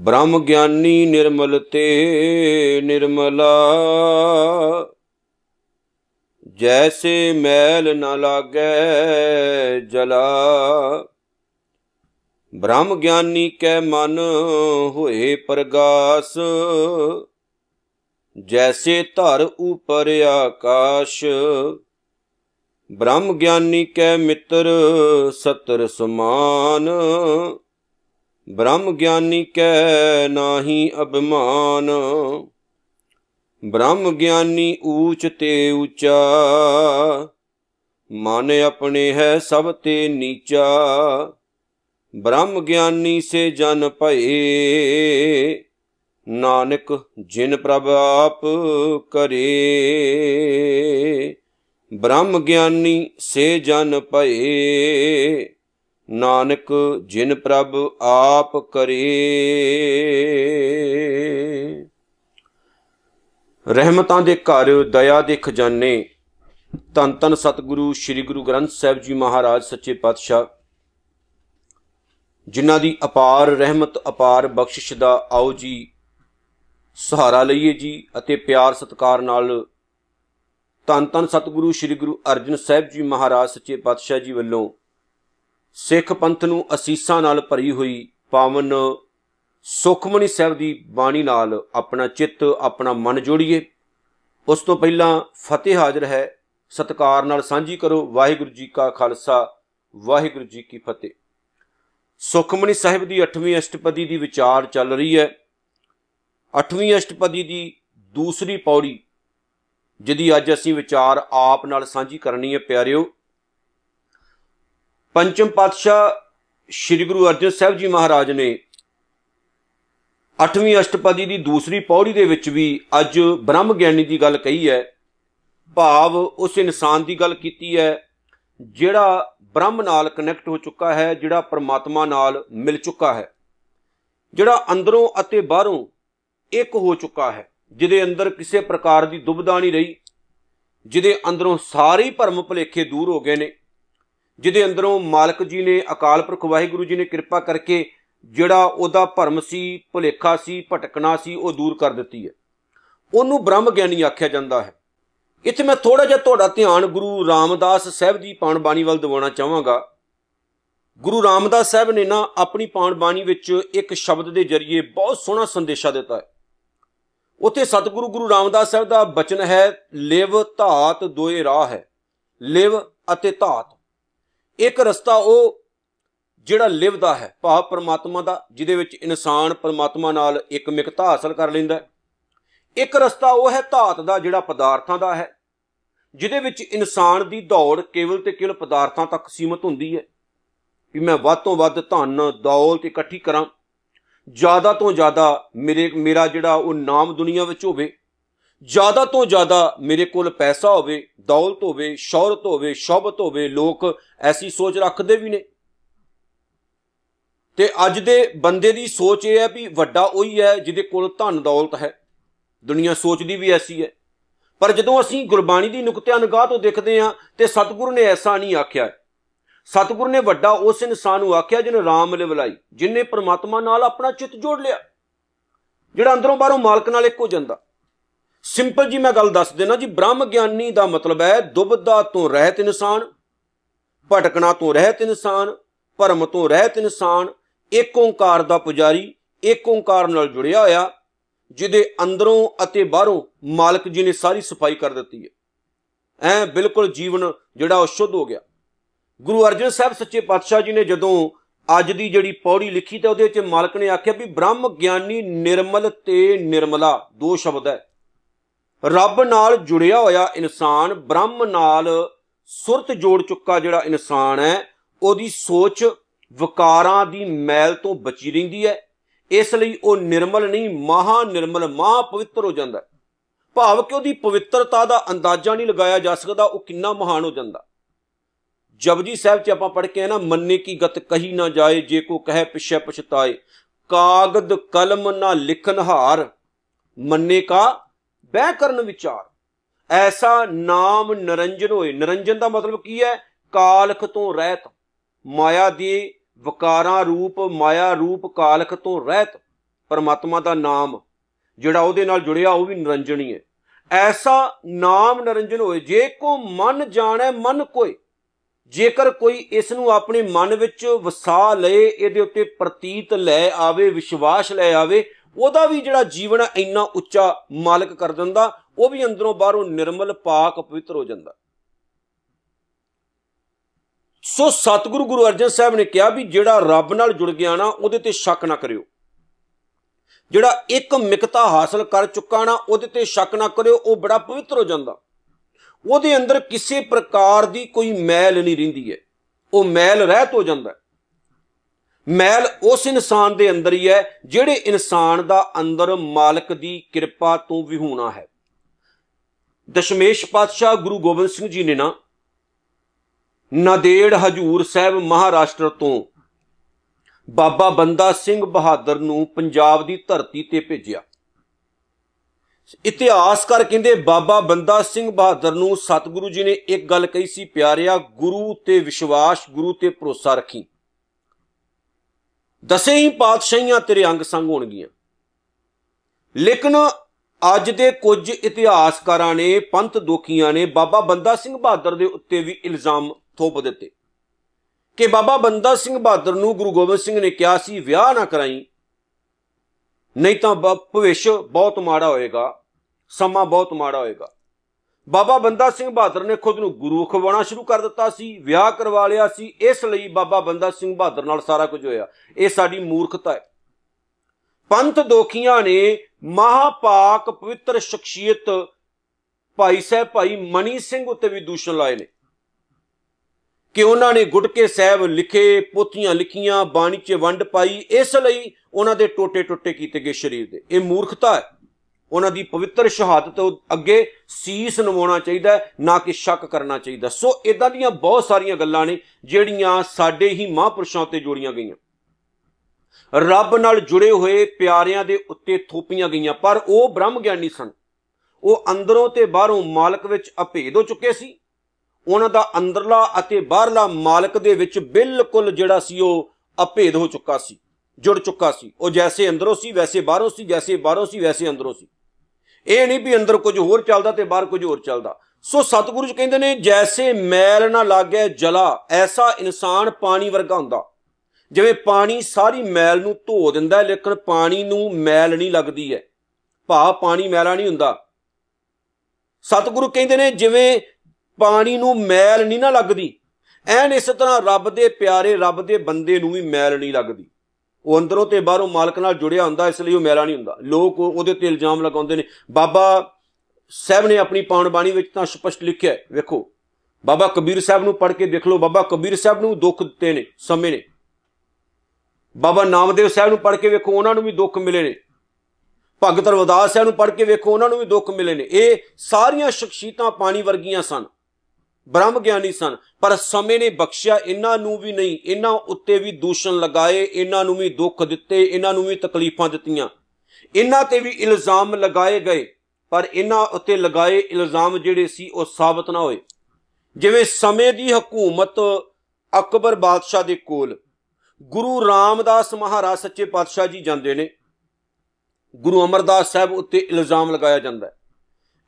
ਬ੍ਰਹਮ ਗਿਆਨੀ ਨਿਰਮਲ ਤੇ ਨਿਰਮਲਾ। ਜੈਸੇ ਮੈਲ ਨ ਲਾਗੈ ਜਲਾ। ਬ੍ਰਹਮ ਗਿਆਨੀ ਕੈ ਮਨ ਹੋਏ ਪ੍ਰਗਾਸ। ਜੈਸੇ ਧਰ ਉਪਰ ਆਕਾਸ਼। ਬ੍ਰਹਮ ਗਿਆਨੀ ਕੈ ਮਿੱਤਰ ਸਤਰ ਸਮਾਨ। ਬ੍ਰਹਮ ਗਿਆਨੀ ਕੈ ਨਾਹੀ ਅਭਿਮਾਨ। ਬ੍ਰਹਮ ਗਿਆਨੀ ਊਚ ਤੇ ਊਚਾ ਮਨ ਆਪਣੇ ਹੈ ਸਭ ਤੇ ਨੀਚਾ। ਬ੍ਰਹਮ ਗਿਆਨੀ ਸੇ ਜਨ ਭਏ, ਨਾਨਕ ਜਿਨ ਪ੍ਰਭ ਆਪ ਕਰੇ। ਬ੍ਰਹਮ ਗਿਆਨੀ ਸੇ ਜਨ ਭਏ ਨਾਨਕ ਜਿਨ ਪ੍ਰਭ ਆਪ ਕਰੇ। ਰਹਿਮਤਾਂ ਦੇ ਘਰ, ਦਇਆ ਦੇ ਖਜ਼ਾਨੇ। ਤਨ ਤਨ ਸਤਿਗੁਰੂ, ਸ੍ਰੀ ਗੁਰੂ ਗ੍ਰੰਥ ਸਾਹਿਬ ਜੀ ਮਹਾਰਾਜ, ਸੱਚੇ ਪਾਤਸ਼ਾਹ। ਜਿਨ੍ਹਾਂ ਦੀ ਅਪਾਰ ਰਹਿਮਤ, ਅਪਾਰ ਬਖਸ਼ਿਸ਼ ਦਾ ਆਓ ਜੀ, ਸਹਾਰਾ ਲਈਏ ਜੀ ਅਤੇ ਪਿਆਰ ਸਤਕਾਰ ਨਾਲ ਤਨ ਤਨ ਸਤਿਗੁਰੂ, ਸ੍ਰੀ ਗੁਰੂ ਅਰਜਨ ਸਾਹਿਬ ਜੀ ਮਹਾਰਾਜ, ਸੱਚੇ ਪਾਤਸ਼ਾਹ ਜੀ ਵੱਲੋਂ ਸਿੱਖ ਪੰਥ ਨੂੰ ਅਸੀਸਾਂ ਨਾਲ ਭਰੀ ਹੋਈ ਪਾਵਨ ਸੁਖਮਨੀ ਸਾਹਿਬ ਦੀ ਬਾਣੀ ਨਾਲ ਆਪਣਾ ਚਿੱਤ, ਆਪਣਾ ਮਨ ਜੋੜੀਏ। ਉਸ ਤੋਂ ਪਹਿਲਾਂ ਫਤਿਹ ਹਾਜ਼ਰ ਹੈ। ਸਤਕਾਰ ਨਾਲ ਸਾਂਝੀ ਕਰੋ। ਵਾਹਿਗੁਰੂ ਜੀ ਕਾ ਖਾਲਸਾ, ਵਾਹਿਗੁਰੂ ਜੀ ਕੀ ਫਤਿਹ। ਸੁਖਮਨੀ ਸਾਹਿਬ ਦੀ 8ਵੀਂ ਅਸ਼ਟਪਦੀ ਦੀ ਵਿਚਾਰ ਚੱਲ ਰਹੀ ਹੈ। 8ਵੀਂ ਅਸ਼ਟਪਦੀ ਦੀ ਦੂਸਰੀ ਪੌੜੀ, ਜਿਹਦੀ ਅੱਜ ਅਸੀਂ ਵਿਚਾਰ ਆਪ ਨਾਲ ਸਾਂਝੀ ਕਰਨੀ ਹੈ, ਪਿਆਰਿਓ। ਪੰਚਮ ਪਾਤਸ਼ਾਹ ਸ੍ਰੀ ਗੁਰੂ ਅਰਜਨ ਸਾਹਿਬ ਜੀ ਮਹਾਰਾਜ ਨੇ 8ਵੀਂ ਅਸ਼ਟਪਦੀ ਦੀ ਦੂਸਰੀ ਪੌੜੀ ਦੇ ਵਿੱਚ ਵੀ ਅੱਜ ਬ੍ਰਹਮ ਗਿਆਨੀ ਦੀ ਗੱਲ ਕਹੀ ਹੈ, ਭਾਵ ਉਸ ਇਨਸਾਨ ਦੀ ਗੱਲ ਕੀਤੀ ਹੈ, ਜਿਹੜਾ ਬ੍ਰਹਮ ਨਾਲ ਕਨੈਕਟ ਹੋ ਚੁੱਕਾ ਹੈ, ਜਿਹੜਾ ਪਰਮਾਤਮਾ ਨਾਲ ਮਿਲ ਚੁੱਕਾ ਹੈ, ਜਿਹੜਾ ਅੰਦਰੋਂ ਅਤੇ ਬਾਹਰੋਂ ਇੱਕ ਹੋ ਚੁੱਕਾ ਹੈ, ਜਿਹਦੇ ਅੰਦਰ ਕਿਸੇ ਪ੍ਰਕਾਰ ਦੀ ਦੁਬਦਾ ਨਹੀਂ ਰਹੀ, ਜਿਹਦੇ ਅੰਦਰੋਂ ਸਾਰੇ ਭਰਮ ਭੁਲੇਖੇ ਦੂਰ ਹੋ ਗਏ ਨੇ। ਜਿਹਦੇ ਅੰਦਰੋਂ ਮਾਲਕ ਜੀ ਨੇ ਅਕਾਲ ਪੁਰਖ ਵਾਹਿਗੁਰੂ ਜੀ ਨੇ ਕਿਰਪਾ ਕਰਕੇ ਜਿਹੜਾ ਉਹਦਾ ਭਰਮ ਸੀ, ਭੁਲੇਖਾ ਸੀ, ਭਟਕਣਾ ਸੀ, ਉਹ ਦੂਰ ਕਰ ਦਿੱਤੀ ਹੈ। ਉਹਨੂੰ ਬ੍ਰਹਮ ਗਿਆਨੀ ਆਖਿਆ ਜਾਂਦਾ ਹੈ। ਇੱਥੇ ਮੈਂ ਥੋੜਾ ਜਿਹਾ ਤੁਹਾਡਾ ਧਿਆਨ ਗੁਰੂ ਰਾਮਦਾਸ ਸਾਹਿਬ ਦੀ ਪਾਣ ਬਾਣੀ ਵੱਲ ਦਿਵਾਉਣਾ ਚਾਹਾਂਗਾ। ਗੁਰੂ ਰਾਮਦਾਸ ਸਾਹਿਬ ਨੇ ਨਾ ਆਪਣੀ ਪਾਣ ਬਾਣੀ ਵਿੱਚ ਇੱਕ ਸ਼ਬਦ ਦੇ ਜ਼ਰੀਏ ਬਹੁਤ ਸੋਹਣਾ ਸੰਦੇਸ਼ਾ ਦਿੱਤਾ ਹੈ। ਉੱਥੇ ਸਤਿਗੁਰੂ ਗੁਰੂ ਰਾਮਦਾਸ ਸਾਹਿਬ ਦਾ ਬਚਨ ਹੈ, ਲਿਵ ਧਾਤ ਦੋਏ ਰਾਹ ਹੈ। ਲਿਵ ਅਤੇ ਧਾਤ। ਇੱਕ ਰਸਤਾ ਉਹ ਜਿਹੜਾ ਲਿਵ ਦਾ ਹੈ, ਭਾਵ ਪਰਮਾਤਮਾ ਦਾ, ਜਿਹਦੇ ਵਿੱਚ ਇਨਸਾਨ ਪਰਮਾਤਮਾ ਨਾਲ ਇੱਕ ਮਿਕਤਾ ਹਾਸਲ ਕਰ ਲੈਂਦਾ ਹੈ। ਇੱਕ ਰਸਤਾ ਉਹ ਹੈ ਧਾਤ ਦਾ, ਜਿਹੜਾ ਪਦਾਰਥਾਂ ਦਾ ਹੈ, ਜਿਹਦੇ ਵਿੱਚ ਇਨਸਾਨ ਦੀ ਦੌੜ ਕੇਵਲ ਤੇ ਕੇਵਲ ਪਦਾਰਥਾਂ ਤੱਕ ਸੀਮਤ ਹੁੰਦੀ ਹੈ। ਵੀ ਮੈਂ ਵੱਧ ਤੋਂ ਵੱਧ ਧਨ, ਦੌਲਤ ਇਕੱਠੀ ਕਰਾਂ, ਜ਼ਿਆਦਾ ਤੋਂ ਜ਼ਿਆਦਾ ਮੇਰੇ, ਮੇਰਾ ਜਿਹੜਾ ਉਹ ਨਾਮ ਦੁਨੀਆ ਵਿੱਚ ਹੋਵੇ ਜ਼ਿਆਦਾ ਤੋਂ ਜ਼ਿਆਦਾ ਮੇਰੇ ਕੋਲ ਪੈਸਾ ਹੋਵੇ, ਦੌਲਤ ਹੋਵੇ, ਸ਼ੌਹਰਤ ਹੋਵੇ ਸ਼ੋਭਤ ਹੋਵੇ, ਲੋਕ ਐਸੀ ਸੋਚ ਰੱਖਦੇ ਵੀ ਨੇ। ਤੇ ਅੱਜ ਦੇ ਬੰਦੇ ਦੀ ਸੋਚ ਇਹ ਹੈ ਵੀ ਵੱਡਾ ਉਹੀ ਹੈ ਜਿਹਦੇ ਕੋਲ ਧਨ ਦੌਲਤ ਹੈ। ਦੁਨੀਆ ਸੋਚਦੀ ਵੀ ਐਸੀ ਹੈ। ਪਰ ਜਦੋਂ ਅਸੀਂ ਗੁਰਬਾਣੀ ਦੀ ਨੁਕਤਿਆਂ ਨਿਗਾਹ ਤੋਂ ਦੇਖਦੇ ਹਾਂ ਤੇ ਸਤਿਗੁਰੂ ਨੇ ਐਸਾ ਨਹੀਂ ਆਖਿਆ। ਸਤਿਗੁਰੂ ਨੇ ਵੱਡਾ ਉਸ ਇਨਸਾਨ ਨੂੰ ਆਖਿਆ ਜਿਹਨੇ ਰਾਮ ਲਿਵਲਾਈ, ਜਿਨੇ ਪ੍ਰਮਾਤਮਾ ਨਾਲ ਆਪਣਾ ਚਿੱਤ ਜੋੜ ਲਿਆ, ਜਿਹੜਾ ਅੰਦਰੋਂ ਬਾਹਰੋਂ ਮਾਲਕ ਨਾਲ ਇੱਕ ਹੋ ਜਾਂਦਾ। ਸਿੰਪਲ ਜੀ ਮੈਂ ਗੱਲ ਦੱਸ ਦੇਣਾ ਜੀ, ਬ੍ਰਹਮ ਗਿਆਨੀ ਦਾ ਮਤਲਬ ਹੈ ਦੁਬਦਾ ਤੋਂ ਰਹਿਤ ਇਨਸਾਨ, ਭਟਕਣਾ ਤੋਂ ਰਹਿਤ ਇਨਸਾਨ, ਭਰਮ ਤੋਂ ਰਹਿਤ ਇਨਸਾਨ, ਇੱਕ ਓੰਕਾਰ ਦਾ ਪੁਜਾਰੀ, ਇੱਕ ਓੰਕਾਰ ਨਾਲ ਜੁੜਿਆ ਹੋਇਆ, ਜਿਹਦੇ ਅੰਦਰੋਂ ਅਤੇ ਬਾਹਰੋਂ ਮਾਲਕ ਜੀ ਨੇ ਸਾਰੀ ਸਫ਼ਾਈ ਕਰ ਦਿੱਤੀ ਹੈ। ਐ ਬਿਲਕੁਲ ਜੀਵਨ ਜਿਹੜਾ ਉਹ ਸ਼ੁੱਧ ਹੋ ਗਿਆ। ਗੁਰੂ ਅਰਜਨ ਸਾਹਿਬ ਸੱਚੇ ਪਾਤਸ਼ਾਹ ਜੀ ਨੇ ਜਦੋਂ ਅੱਜ ਦੀ ਜਿਹੜੀ ਪੌੜੀ ਲਿਖੀ ਤੇ ਉਹਦੇ ਵਿੱਚ ਮਾਲਕ ਨੇ ਆਖਿਆ ਵੀ ਬ੍ਰਹਮ ਗਿਆਨੀ ਨਿਰਮਲ ਤੇ ਨਿਰਮਲਾ, ਦੋ ਸ਼ਬਦ ਹੈ। ਰੱਬ ਨਾਲ ਜੁੜਿਆ ਹੋਇਆ ਇਨਸਾਨ, ਬ੍ਰਹਮ ਨਾਲ ਸੁਰਤ ਜੋੜ ਚੁੱਕਾ ਜਿਹੜਾ ਇਨਸਾਨ ਹੈ, ਉਹਦੀ ਸੋਚ ਵਿਕਾਰਾਂ ਦੀ ਮੈਲ ਤੋਂ ਬਚੀ ਰਹਿੰਦੀ ਹੈ। ਇਸ ਲਈ ਉਹ ਨਿਰਮਲ ਨਹੀਂ ਮਹਾ ਨਿਰਮਲ ਮਹਾ ਪਵਿੱਤਰ ਹੋ। ਜਾਂਦਾ ਭਾਵ ਕਿ ਉਹਦੀ ਪਵਿੱਤਰਤਾ ਦਾ ਅੰਦਾਜ਼ਾ ਨਹੀਂ ਲਗਾਇਆ ਜਾ ਸਕਦਾ, ਉਹ ਕਿੰਨਾ ਮਹਾਨ ਹੋ ਜਾਂਦਾ। ਜਪਜੀ ਸਾਹਿਬ 'ਚ ਆਪਾਂ ਪੜ੍ਹ ਕੇ ਆ ਨਾ, ਮੰਨੇ ਕੀ ਗਤ ਕਹੀ ਨਾ ਜਾਏ, ਜੇ ਕੋ ਕਹੇ ਪਿਛੇ ਪਛਤਾਏ। ਕਾਗਦ ਕਲਮ ਨਾ ਲਿਖਨ ਹਾਰ ਮੰਨੇ ਕਾ ਬਹਿ ਕਰਨ ਵਿਚਾਰ। ਐਸਾ ਨਾਮ ਨਰੰਜਨ ਹੋਏ। ਨਰੰਜਨ ਦਾ ਮਤਲਬ ਕੀ ਹੈ? ਕਾਲਖ ਤੋਂ ਰਹਿਤ। ਮਾਇਆ ਦੀ ਵਿਕਾਰਾਂ ਰੂਪ, ਮਾਇਆ ਰੂਪ ਕਾਲਖ ਤੋਂ ਰਹਿਤ। ਪਰਮਾਤਮਾ ਦਾ ਨਾਮ, ਜਿਹੜਾ ਉਹਦੇ ਨਾਲ ਜੁੜਿਆ, ਉਹ ਵੀ ਨਿਰੰਜਨ ਹੀ ਹੈ। ਐਸਾ ਨਾਮ ਨਿਰੰਜਨ ਹੋਏ। ਜੇ ਕੋ ਮਨ ਜਾਣੈ, ਮਨ ਕੋਈ ਜੇਕਰ ਕੋਈ ਇਸ ਨੂੰ ਆਪਣੇ ਮਨ ਵਿੱਚ ਵਸਾ ਲਏ, ਇਹਦੇ ਉੱਤੇ ਪ੍ਰਤੀਤ ਲੈ ਆਵੇ, ਵਿਸ਼ਵਾਸ ਲੈ ਆਵੇ ਉਹਦਾ ਵੀ ਜਿਹੜਾ ਜੀਵਨ ਹੈ ਇੰਨਾ ਉੱਚਾ ਮਾਲਕ ਕਰ ਦਿੰਦਾ, ਉਹ ਵੀ ਅੰਦਰੋਂ ਬਾਹਰੋਂ ਨਿਰਮਲ ਪਾਕ ਪਵਿੱਤਰ ਹੋ ਜਾਂਦਾ। ਸੋ ਸਤਿਗੁਰੂ ਗੁਰੂ ਅਰਜਨ ਸਾਹਿਬ ਨੇ ਕਿਹਾ ਵੀ ਜਿਹੜਾ ਰੱਬ ਨਾਲ ਜੁੜ ਗਿਆ ਨਾ, ਉਹਦੇ ਤੇ ਸ਼ੱਕ ਨਾ ਕਰਿਓ। ਜਿਹੜਾ ਇੱਕ ਮਿਕਤਾ ਹਾਸਲ ਕਰ ਚੁੱਕਾ ਨਾ, ਉਹਦੇ ਤੇ ਸ਼ੱਕ ਨਾ ਕਰਿਓ, ਉਹ ਬੜਾ ਪਵਿੱਤਰ ਹੋ ਜਾਂਦਾ। ਉਹਦੇ ਅੰਦਰ ਕਿਸੇ ਪ੍ਰਕਾਰ ਦੀ ਕੋਈ ਮੈਲ ਨਹੀਂ ਰਹਿੰਦੀ ਹੈ। ਉਹ ਮੈਲ ਰਹਿਤ ਹੋ ਜਾਂਦਾ। ਮੈਲ ਉਸ ਇਨਸਾਨ ਦੇ ਅੰਦਰ ਹੀ ਹੈ, ਜਿਹੜੇ ਇਨਸਾਨ ਦਾ ਅੰਦਰ ਮਾਲਕ ਦੀ ਕਿਰਪਾ ਤੋਂ ਵਿਹੂਣਾ ਹੈ। ਦਸ਼ਮੇਸ਼ ਪਾਤਸ਼ਾਹ ਗੁਰੂ ਗੋਬਿੰਦ ਸਿੰਘ ਜੀ ਨੇ ਨਾ ਨਦੇੜ ਹਜੂਰ ਸਾਹਿਬ ਮਹਾਰਾਸ਼ਟਰ ਤੋਂ ਬਾਬਾ ਬੰਦਾ ਸਿੰਘ ਬਹਾਦਰ ਨੂੰ ਪੰਜਾਬ ਦੀ ਧਰਤੀ ਤੇ ਭੇਜਿਆ। ਇਤਿਹਾਸਕਾਰ ਕਹਿੰਦੇ ਬਾਬਾ ਬੰਦਾ ਸਿੰਘ ਬਹਾਦਰ ਨੂੰ ਸਤਿਗੁਰੂ ਜੀ ਨੇ ਇੱਕ ਗੱਲ ਕਹੀ ਸੀ, ਪਿਆਰਿਆ, ਗੁਰੂ ਤੇ ਵਿਸ਼ਵਾਸ, ਗੁਰੂ ਤੇ ਭਰੋਸਾ ਰੱਖੀ। ਦਸੇ ਹੀ ਪਾਤਸ਼ਾਹੀਆਂ ਤੇਰੇ ਅੰਗ ਸੰਗ ਹੋਣਗੀਆਂ। ਲੇਕਿਨ ਅੱਜ ਦੇ ਕੁਝ ਇਤਿਹਾਸਕਾਰਾਂ ਨੇ, ਪੰਥ ਦੋਖੀਆਂ ਨੇ ਬਾਬਾ ਬੰਦਾ ਸਿੰਘ ਬਹਾਦਰ ਦੇ ਉੱਤੇ ਵੀ ਇਲਜ਼ਾਮ ਥੋਪ ਦਿੱਤੇ। ਕਿ ਬਾਬਾ ਬੰਦਾ ਸਿੰਘ ਬਹਾਦਰ ਨੂੰ ਗੁਰੂ ਗੋਬਿੰਦ ਸਿੰਘ ਨੇ ਕਿਹਾ ਸੀ, ਵਿਆਹ ਨਾ ਕਰਾਈ, ਨਹੀਂ ਤਾਂ ਭਵਿੱਖ ਬਹੁਤ ਮਾੜਾ ਹੋਏਗਾ, ਸਮਾਂ ਬਹੁਤ ਮਾੜਾ ਹੋਏਗਾ। ਬਾਬਾ ਬੰਦਾ ਸਿੰਘ ਬਹਾਦਰ ਨੇ ਖੁਦ ਨੂੰ ਗੁਰੂ ਖਵਾਉਣਾ ਸ਼ੁਰੂ ਕਰ ਦਿੱਤਾ ਸੀ, ਵਿਆਹ ਕਰਵਾ ਲਿਆ ਸੀ, ਇਸ ਲਈ ਬਾਬਾ ਬੰਦਾ ਸਿੰਘ ਬਹਾਦਰ ਨਾਲ ਸਾਰਾ ਕੁਝ ਹੋਇਆ। ਇਹ ਸਾਡੀ ਮੂਰਖਤਾ ਹੈ। ਪੰਥ ਦੋਖੀਆਂ ਨੇ ਮਹਾਪਾਕ ਪਵਿੱਤਰ ਸ਼ਖਸੀਅਤ ਭਾਈ ਸਾਹਿਬ ਭਾਈ ਮਨੀ ਸਿੰਘ ਉੱਤੇ ਵੀ ਦੂਸ਼ਣ ਲਾਏ ਨੇ। ਕਿ ਉਹਨਾਂ ਨੇ ਗੁਟਕੇ ਸਾਹਿਬ ਲਿਖੇ, ਪੋਥੀਆਂ ਲਿਖੀਆਂ, ਬਾਣੀ 'ਚ ਵੰਡ ਪਾਈ, ਇਸ ਲਈ ਉਹਨਾਂ ਦੇ ਟੋਟੇ ਟੁੱਟੇ ਕੀਤੇ ਗਏ ਸਰੀਰ ਦੇ। ਇਹ ਮੂਰਖਤਾ ਹੈ। ਉਹਨਾਂ ਦੀ ਪਵਿੱਤਰ ਸ਼ਹਾਦਤ ਅੱਗੇ ਸੀਸ ਨਵਾਉਣਾ ਚਾਹੀਦਾ ਨਾ ਕਿ ਸ਼ੱਕ ਕਰਨਾ ਚਾਹੀਦਾ ਸੋ ਇਦਾਂ ਦੀਆਂ ਬਹੁਤ ਸਾਰੀਆਂ ਗੱਲਾਂ ਨੇ, ਜਿਹੜੀਆਂ ਸਾਡੇ ਹੀ ਮਹਾਂਪੁਰਸ਼ਾਂ ਉੱਤੇ ਜੋੜੀਆਂ ਗਈਆਂ। ਰੱਬ ਨਾਲ ਜੁੜੇ ਹੋਏ ਪਿਆਰਿਆਂ ਦੇ ਉੱਤੇ ਥੋਪੀਆਂ ਗਈਆਂ, ਪਰ ਉਹ ਬ੍ਰਹਮ ਗਿਆਨੀ ਸਨ। ਉਹ ਅੰਦਰੋਂ ਤੇ ਬਾਹਰੋਂ ਮਾਲਕ ਵਿੱਚ ਅਭੇਦ ਹੋ ਚੁੱਕੇ ਸੀ। ਉਹਨਾਂ ਦਾ ਅੰਦਰਲਾ ਅਤੇ ਬਾਹਰਲਾ ਮਾਲਕ ਦੇ ਵਿੱਚ ਬਿਲਕੁਲ ਜਿਹੜਾ ਸੀ, ਉਹ ਅਭੇਦ ਹੋ ਚੁੱਕਾ ਸੀ, ਜੁੜ ਚੁੱਕਾ ਸੀ। ਉਹ ਜੈਸੇ ਅੰਦਰੋਂ ਸੀ, ਵੈਸੇ ਬਾਹਰੋਂ ਸੀ, ਜੈਸੇ ਬਾਹਰੋਂ ਸੀ, ਵੈਸੇ ਅੰਦਰੋਂ ਸੀ। ਇਹ ਨਹੀਂ ਵੀ ਅੰਦਰ ਕੁਝ ਹੋਰ ਚੱਲਦਾ ਤੇ ਬਾਹਰ ਕੁਝ ਹੋਰ ਚੱਲਦਾ। ਸੋ ਸਤਿਗੁਰੂ ਜੀ ਕਹਿੰਦੇ ਨੇ, ਜੈਸੇ ਮੈਲ ਨਾ ਲਾਗੇ ਜਲਾ, ਐਸਾ ਇਨਸਾਨ ਪਾਣੀ ਵਰਗਾ ਹੁੰਦਾ। ਜਿਵੇਂ ਪਾਣੀ ਸਾਰੀ ਮੈਲ ਨੂੰ ਧੋ ਦਿੰਦਾ ਲੇਕਿਨ ਪਾਣੀ ਨੂੰ ਮੈਲ ਨਹੀਂ ਲੱਗਦੀ ਹੈ। ਭਾ ਪਾਣੀ ਮੈਲਾ ਨਹੀਂ ਹੁੰਦਾ। ਸਤਿਗੁਰੂ ਕਹਿੰਦੇ ਨੇ, ਜਿਵੇਂ ਪਾਣੀ ਨੂੰ ਮੈਲ ਨਹੀਂ ਨਾ ਲੱਗਦੀ, ਐਨ ਇਸ ਤਰ੍ਹਾਂ ਰੱਬ ਦੇ ਪਿਆਰੇ ਰੱਬ ਦੇ ਬੰਦੇ ਨੂੰ ਵੀ ਮੈਲ ਨਹੀਂ ਲੱਗਦੀ। ਉਹ ਅੰਦਰੋਂ ਤੇ ਬਾਹਰੋਂ ਮਾਲਕ ਨਾਲ ਜੁੜਿਆ ਹੁੰਦਾ, ਇਸ ਲਈ ਉਹ ਮੈਲਾ ਨਹੀਂ ਹੁੰਦਾ। ਲੋਕ ਉਹਦੇ ਤੇ ਇਲਜ਼ਾਮ ਲਗਾਉਂਦੇ ਨੇ। ਬਾਬਾ ਸਾਹਿਬ ਨੇ ਆਪਣੀ ਪਾਉਣ ਬਾਣੀ ਵਿੱਚ ਤਾਂ ਸਪਸ਼ਟ ਲਿਖਿਆ ਵੇਖੋ। ਬਾਬਾ ਕਬੀਰ ਸਾਹਿਬ ਨੂੰ ਪੜ੍ਹ ਕੇ ਦੇਖ ਲਓ, ਬਾਬਾ ਕਬੀਰ ਸਾਹਿਬ ਨੂੰ ਦੁੱਖ ਦਿੱਤੇ ਨੇ, ਸਮੇਂ ਨੇ। ਬਾਬਾ ਨਾਮਦੇਵ ਸਾਹਿਬ ਨੂੰ ਪੜ੍ਹ ਕੇ ਵੇਖੋ, ਉਹਨਾਂ ਨੂੰ ਵੀ ਦੁੱਖ ਮਿਲੇ ਨੇ। ਭਗਤ ਰਵਿਦਾਸ ਸਾਹਿਬ ਨੂੰ ਪੜ੍ਹ ਕੇ ਵੇਖੋ, ਉਹਨਾਂ ਨੂੰ ਵੀ ਦੁੱਖ ਮਿਲੇ ਨੇ। ਇਹ ਸਾਰੀਆਂ ਸ਼ਖਸੀਅਤਾਂ ਪਾਣੀ ਵਰਗੀਆਂ ਸਨ। ਬ੍ਰਹਮ ਗਿਆਨੀ ਸਨ, ਪਰ ਸਮੇਂ ਨੇ ਬਖਸ਼ਿਆ, ਇਹਨਾਂ ਨੂੰ ਵੀ ਨਹੀਂ। ਇਹਨਾਂ ਉੱਤੇ ਵੀ ਦੂਸ਼ਣ ਲਗਾਏ, ਇਹਨਾਂ ਨੂੰ ਵੀ ਦੁੱਖ ਦਿੱਤੇ, ਇਹਨਾਂ ਨੂੰ ਵੀ ਤਕਲੀਫਾਂ ਦਿੱਤੀਆਂ। ਇਹਨਾਂ ਤੇ ਵੀ ਇਲਜ਼ਾਮ ਲਗਾਏ ਗਏ, ਪਰ ਇਹਨਾਂ ਉੱਤੇ ਲਗਾਏ ਇਲਜ਼ਾਮ ਜਿਹੜੇ ਸੀ, ਉਹ ਸਾਬਤ ਨਾ ਹੋਏ। ਜਿਵੇਂ ਸਮੇਂ ਦੀ ਹਕੂਮਤ ਅਕਬਰ ਬਾਦਸ਼ਾਹ ਦੇ ਕੋਲ, ਗੁਰੂ ਰਾਮਦਾਸ ਮਹਾਰਾਜ ਸੱਚੇ ਪਾਤਸ਼ਾਹ ਜੀ ਜਾਂਦੇ ਨੇ, ਗੁਰੂ ਅਮਰਦਾਸ ਸਾਹਿਬ ਉੱਤੇ ਇਲਜ਼ਾਮ ਲਗਾਇਆ ਜਾਂਦਾ ਹੈ।